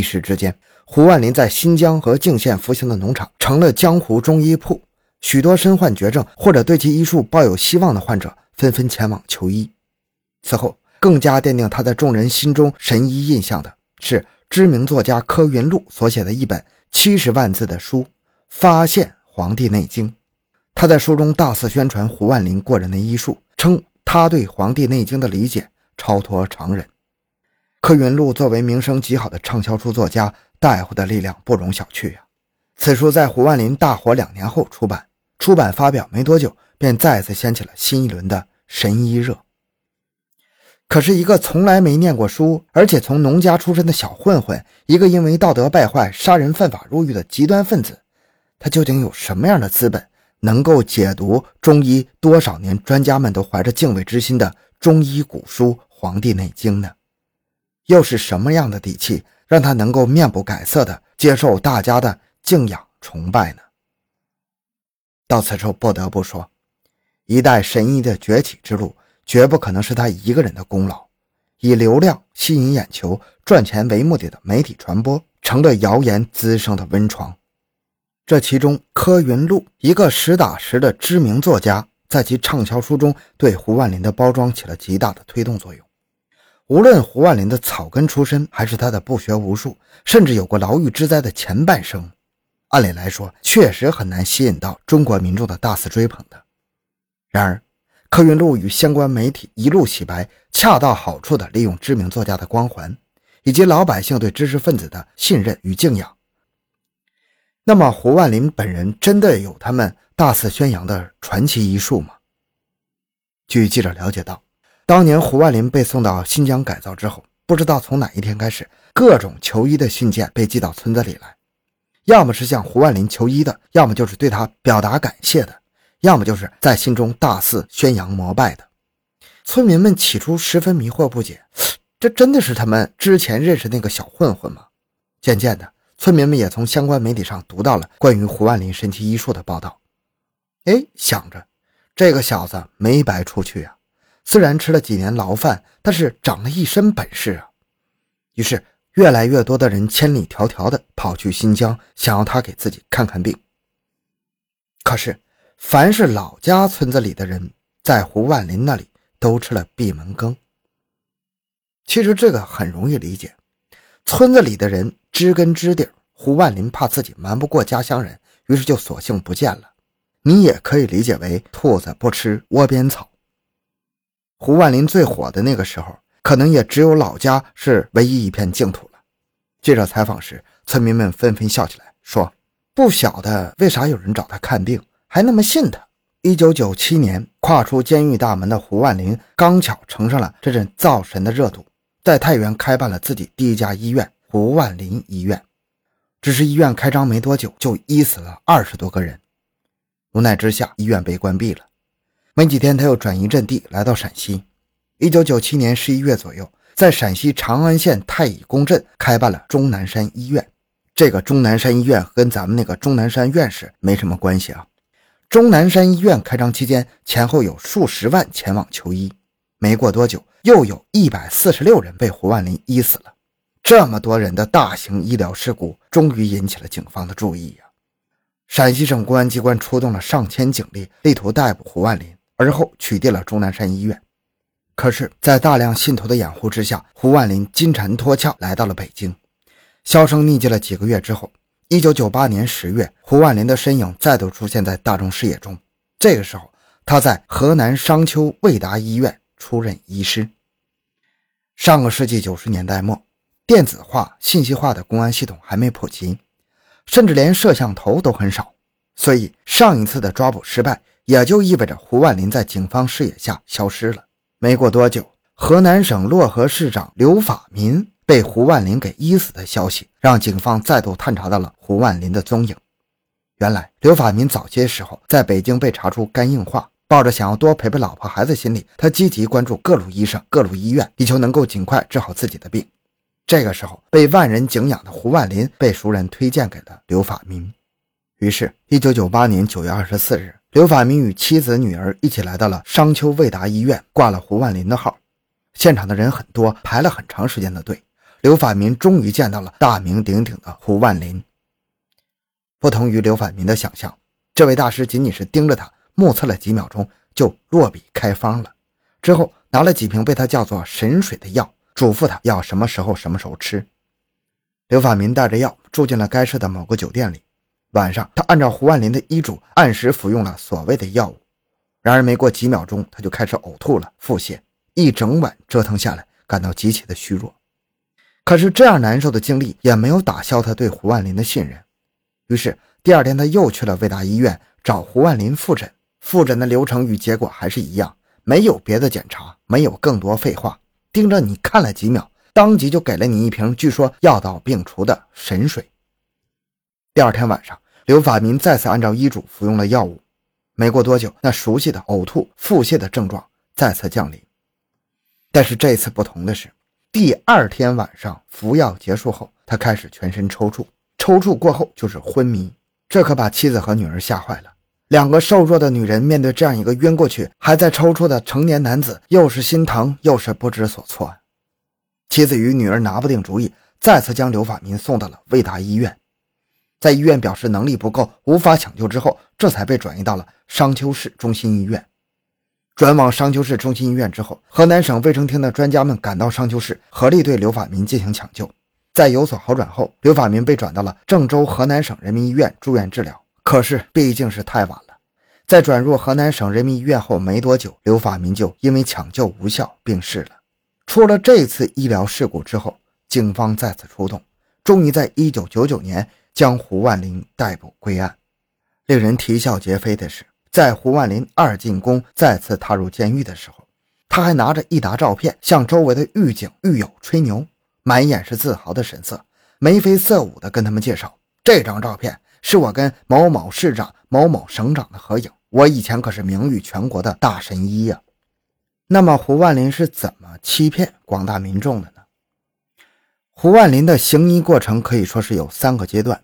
一时之间，胡万林在新疆和泾县复兴的农场成了江湖中医铺，许多身患绝症或者对其医术抱有希望的患者纷纷前往求医。此后，更加奠定他在众人心中神医印象的是知名作家柯云路所写的一本七十万字的书《发现黄帝内经》。他在书中大肆宣传胡万林过人的医术，称他对《黄帝内经》的理解超脱常人。柯云路作为名声极好的畅销书作家，带回的力量不容小觑呀。此书在胡万林大火两年后出版，出版发表没多久，便再次掀起了新一轮的神医热。可是，一个从来没念过书，而且从农家出身的小混混，一个因为道德败坏、杀人犯法入狱的极端分子，他究竟有什么样的资本，能够解读中医多少年专家们都怀着敬畏之心的中医古书《黄帝内经》呢？又是什么样的底气，让他能够面不改色的接受大家的敬仰崇拜呢？到此处，不得不说，一代神医的崛起之路。绝不可能是他一个人的功劳。以流量吸引眼球、赚钱为目的的媒体传播，成了谣言滋生的温床。这其中，柯云路一个实打实的知名作家，在其畅销书中对胡万林的包装起了极大的推动作用。无论胡万林的草根出身，还是他的不学无术，甚至有过牢狱之灾的前半生，按理来说，确实很难吸引到中国民众的大肆追捧的。然而，客运路与相关媒体一路洗白，恰到好处地利用知名作家的光环，以及老百姓对知识分子的信任与敬仰。那么，胡万林本人真的有他们大肆宣扬的传奇医术吗？据记者了解到，当年胡万林被送到新疆改造之后，不知道从哪一天开始，各种求医的信件被寄到村子里来，要么是向胡万林求医的，要么就是对他表达感谢的。要么就是在心中大肆宣扬膜拜的村民们，起初十分迷惑不解，这真的是他们之前认识那个小混混吗？渐渐的，村民们也从相关媒体上读到了关于胡万林神奇医术的报道。哎，想着这个小子没白出去啊，虽然吃了几年牢饭，但是长了一身本事啊。于是，越来越多的人千里迢迢的跑去新疆，想要他给自己看看病。可是。凡是老家村子里的人，在胡万林那里都吃了闭门羹。其实这个很容易理解，村子里的人知根知底胡万林怕自己瞒不过家乡人，于是就索性不见了。你也可以理解为兔子不吃窝边草。胡万林最火的那个时候，可能也只有老家是唯一一片净土了。记者采访时，村民们纷纷笑起来，说：“不晓得为啥有人找他看病。”还那么信他。一九九七年，跨出监狱大门的胡万林刚巧乘上了这阵造神的热度，在太原开办了自己第一家医院——胡万林医院。只是医院开张没多久，就医死了二十多个人。无奈之下，医院被关闭了。没几天，他又转移阵地，来到陕西。一九九七年十一月左右，在陕西长安县太乙宫镇开办了终南山医院。这个终南山医院跟咱们那个终南山院士没什么关系啊。终南山医院开张期间，前后有数十万前往求医。没过多久，又有一百四十六人被胡万林医死了。这么多人的大型医疗事故，终于引起了警方的注意呀！陕西省公安机关出动了上千警力，力图逮捕胡万林，而后取缔了钟南山医院。可是，在大量信徒的掩护之下，胡万林金蝉脱壳，来到了北京，销声匿迹了几个月之后。一九九八年十月，胡万林的身影再度出现在大众视野中。这个时候，他在河南商丘卫达医院出任医师。上个世纪九十年代末，电子化、信息化的公安系统还没普及，甚至连摄像头都很少，所以上一次的抓捕失败，也就意味着胡万林在警方视野下消失了。没过多久，河南省漯河市长刘法民。被胡万林给医死的消息，让警方再度探查到了胡万林的踪影。原来，刘法民早些时候在北京被查出肝硬化，抱着想要多陪陪老婆孩子心理，他积极关注各路医生、各路医院，以求能够尽快治好自己的病。这个时候，被万人敬仰的胡万林被熟人推荐给了刘法民。于是，一九九八年九月二十四日，刘法民与妻子、女儿一起来到了商丘卫达医院，挂了胡万林的号。现场的人很多，排了很长时间的队。刘法民终于见到了大名鼎鼎的胡万林。不同于刘法民的想象，这位大师仅仅是盯着他目测了几秒钟，就落笔开方了。之后拿了几瓶被他叫做“神水”的药，嘱咐他要什么时候什么时候吃。刘法民带着药住进了该市的某个酒店里。晚上，他按照胡万林的医嘱，按时服用了所谓的药物。然而，没过几秒钟，他就开始呕吐了，腹泻。一整晚折腾下来，感到极其的虚弱。可是，这样难受的经历也没有打消他对胡万林的信任。于是，第二天他又去了卫大医院找胡万林复诊。复诊的流程与结果还是一样，没有别的检查，没有更多废话，盯着你看了几秒，当即就给了你一瓶据说药到病除的神水。第二天晚上，刘法民再次按照医嘱服用了药物。没过多久，那熟悉的呕吐、腹泻的症状再次降临。但是这次不同的是，第二天晚上服药结束后，他开始全身抽搐，抽搐过后就是昏迷。这可把妻子和女儿吓坏了。两个瘦弱的女人面对这样一个晕过去还在抽搐的成年男子，又是心疼又是不知所措。妻子与女儿拿不定主意，再次将刘法民送到了卫达医院。在医院表示能力不够，无法抢救之后，这才被转移到了商丘市中心医院。转往商丘市中心医院之后，河南省卫生厅的专家们赶到商丘市，合力对刘法民进行抢救。在有所好转后，刘法民被转到了郑州河南省人民医院住院治疗。可是毕竟是太晚了，在转入河南省人民医院后没多久，刘法民就因为抢救无效病逝了。出了这次医疗事故之后，警方再次出动，终于在一九九九年。将胡万林逮捕归案。令人啼笑皆非的是，在胡万林二进宫再次踏入监狱的时候，他还拿着一沓照片向周围的狱警、狱友吹牛，满眼是自豪的神色，眉飞色舞地跟他们介绍：“这张照片是我跟某某市长、某某省长的合影，我以前可是名誉全国的大神医呀。”那么，胡万林是怎么欺骗广大民众的呢？胡万林的行医过程可以说是有三个阶段。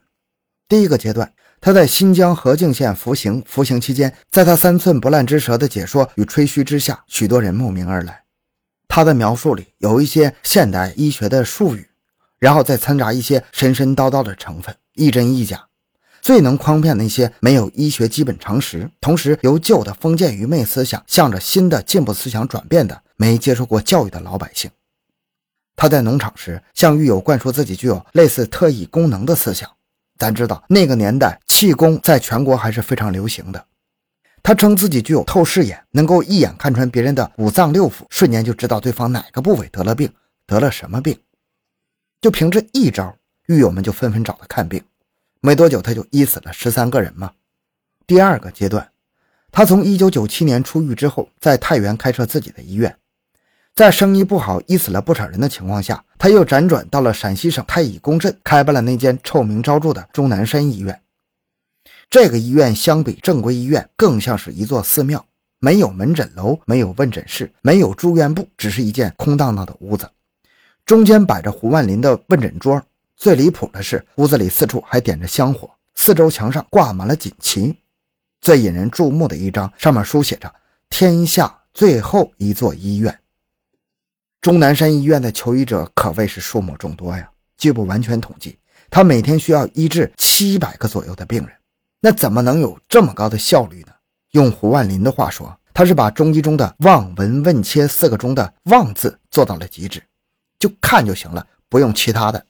第一个阶段，他在新疆和静县服刑，服刑期间，在他三寸不烂之舌的解说与吹嘘之下，许多人慕名而来。他的描述里有一些现代医学的术语，然后再掺杂一些神神叨叨的成分，亦真亦假。最能诓骗那些没有医学基本常识，同时由旧的封建愚昧思想向着新的进步思想转变的没接受过教育的老百姓。他在农场时向狱友灌输自己具有类似特异功能的思想。咱知道那个年代气功在全国还是非常流行的。他称自己具有透视眼，能够一眼看穿别人的五脏六腑，瞬间就知道对方哪个部位得了病，得了什么病。就凭这一招，狱友们就纷纷找他看病。没多久，他就医死了十三个人嘛。第二个阶段，他从一九九七年出狱之后，在太原开设自己的医院。在生意不好、医死了不少人的情况下，他又辗转到了陕西省太乙公镇，开办了那间臭名昭著的钟南山医院。这个医院相比正规医院，更像是一座寺庙，没有门诊楼，没有问诊室，没有住院部，只是一间空荡荡的屋子。中间摆着胡万林的问诊桌，最离谱的是，屋子里四处还点着香火，四周墙上挂满了锦旗。最引人注目的一张，上面书写着“天下最后一座医院”。钟南山医院的求医者可谓是数目众多呀，据不完全统计，他每天需要医治七百个左右的病人，那怎么能有这么高的效率呢？用胡万林的话说，他是把中医中的望闻问切四个中的“望”字做到了极致，就看就行了，不用其他的。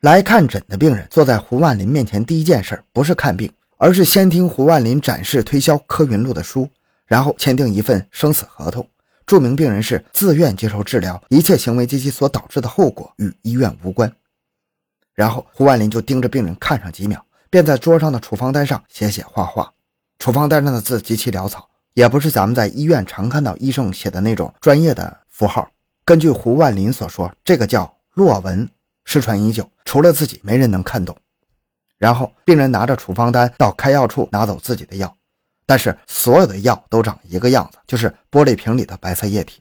来看诊的病人坐在胡万林面前，第一件事不是看病，而是先听胡万林展示推销柯云路的书，然后签订一份生死合同。著名病人是自愿接受治疗，一切行为及其所导致的后果与医院无关。然后胡万林就盯着病人看上几秒，便在桌上的处方单上写写画画。处方单上的字极其潦草，也不是咱们在医院常看到医生写的那种专业的符号。根据胡万林所说，这个叫洛文，失传已久，除了自己没人能看懂。然后病人拿着处方单到开药处拿走自己的药。但是所有的药都长一个样子，就是玻璃瓶里的白色液体。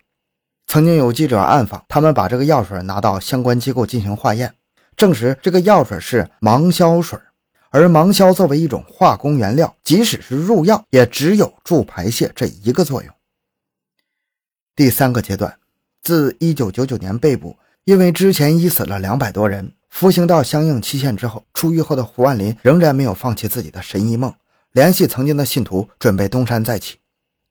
曾经有记者暗访，他们把这个药水拿到相关机构进行化验，证实这个药水是芒硝水。而芒硝作为一种化工原料，即使是入药，也只有助排泄这一个作用。第三个阶段，自1999年被捕，因为之前医死了两百多人，服刑到相应期限之后，出狱后的胡万林仍然没有放弃自己的神医梦，联系曾经的信徒，准备东山再起。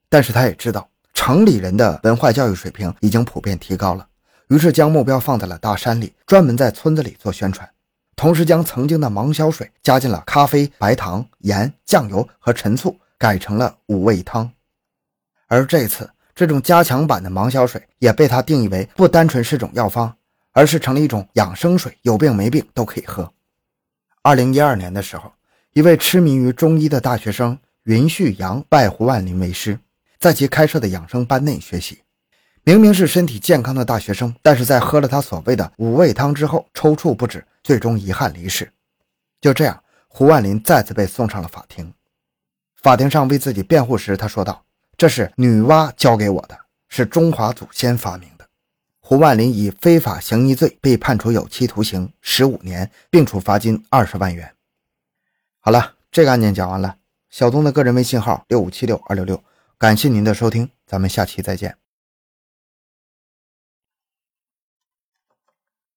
但是他也知道，城里人的文化教育水平已经普遍提高了，于是将目标放在了大山里，专门在村子里做宣传。同时，将曾经的芒硝水加进了咖啡、白糖、盐、酱油和陈醋，改成了五味汤。而这次，这种加强版的芒硝水也被他定义为不单纯是种药方，而是成了一种养生水，有病没病都可以喝。二零一二年的时候，一位痴迷于中医的大学生云旭阳拜胡万林为师，在其开设的养生班内学习。明明是身体健康的大学生，但是在喝了他所谓的五味汤之后，抽搐不止，最终遗憾离世。就这样，胡万林再次被送上了法庭。法庭上为自己辩护时，他说道：“这是女娲教给我的，是中华祖先发明的。”胡万林以非法行医罪被判处有期徒刑十五年，并处罚金二十万元。好了，这个案件讲完了。小东的个人微信号六五七六二六六，感谢您的收听，咱们下期再见。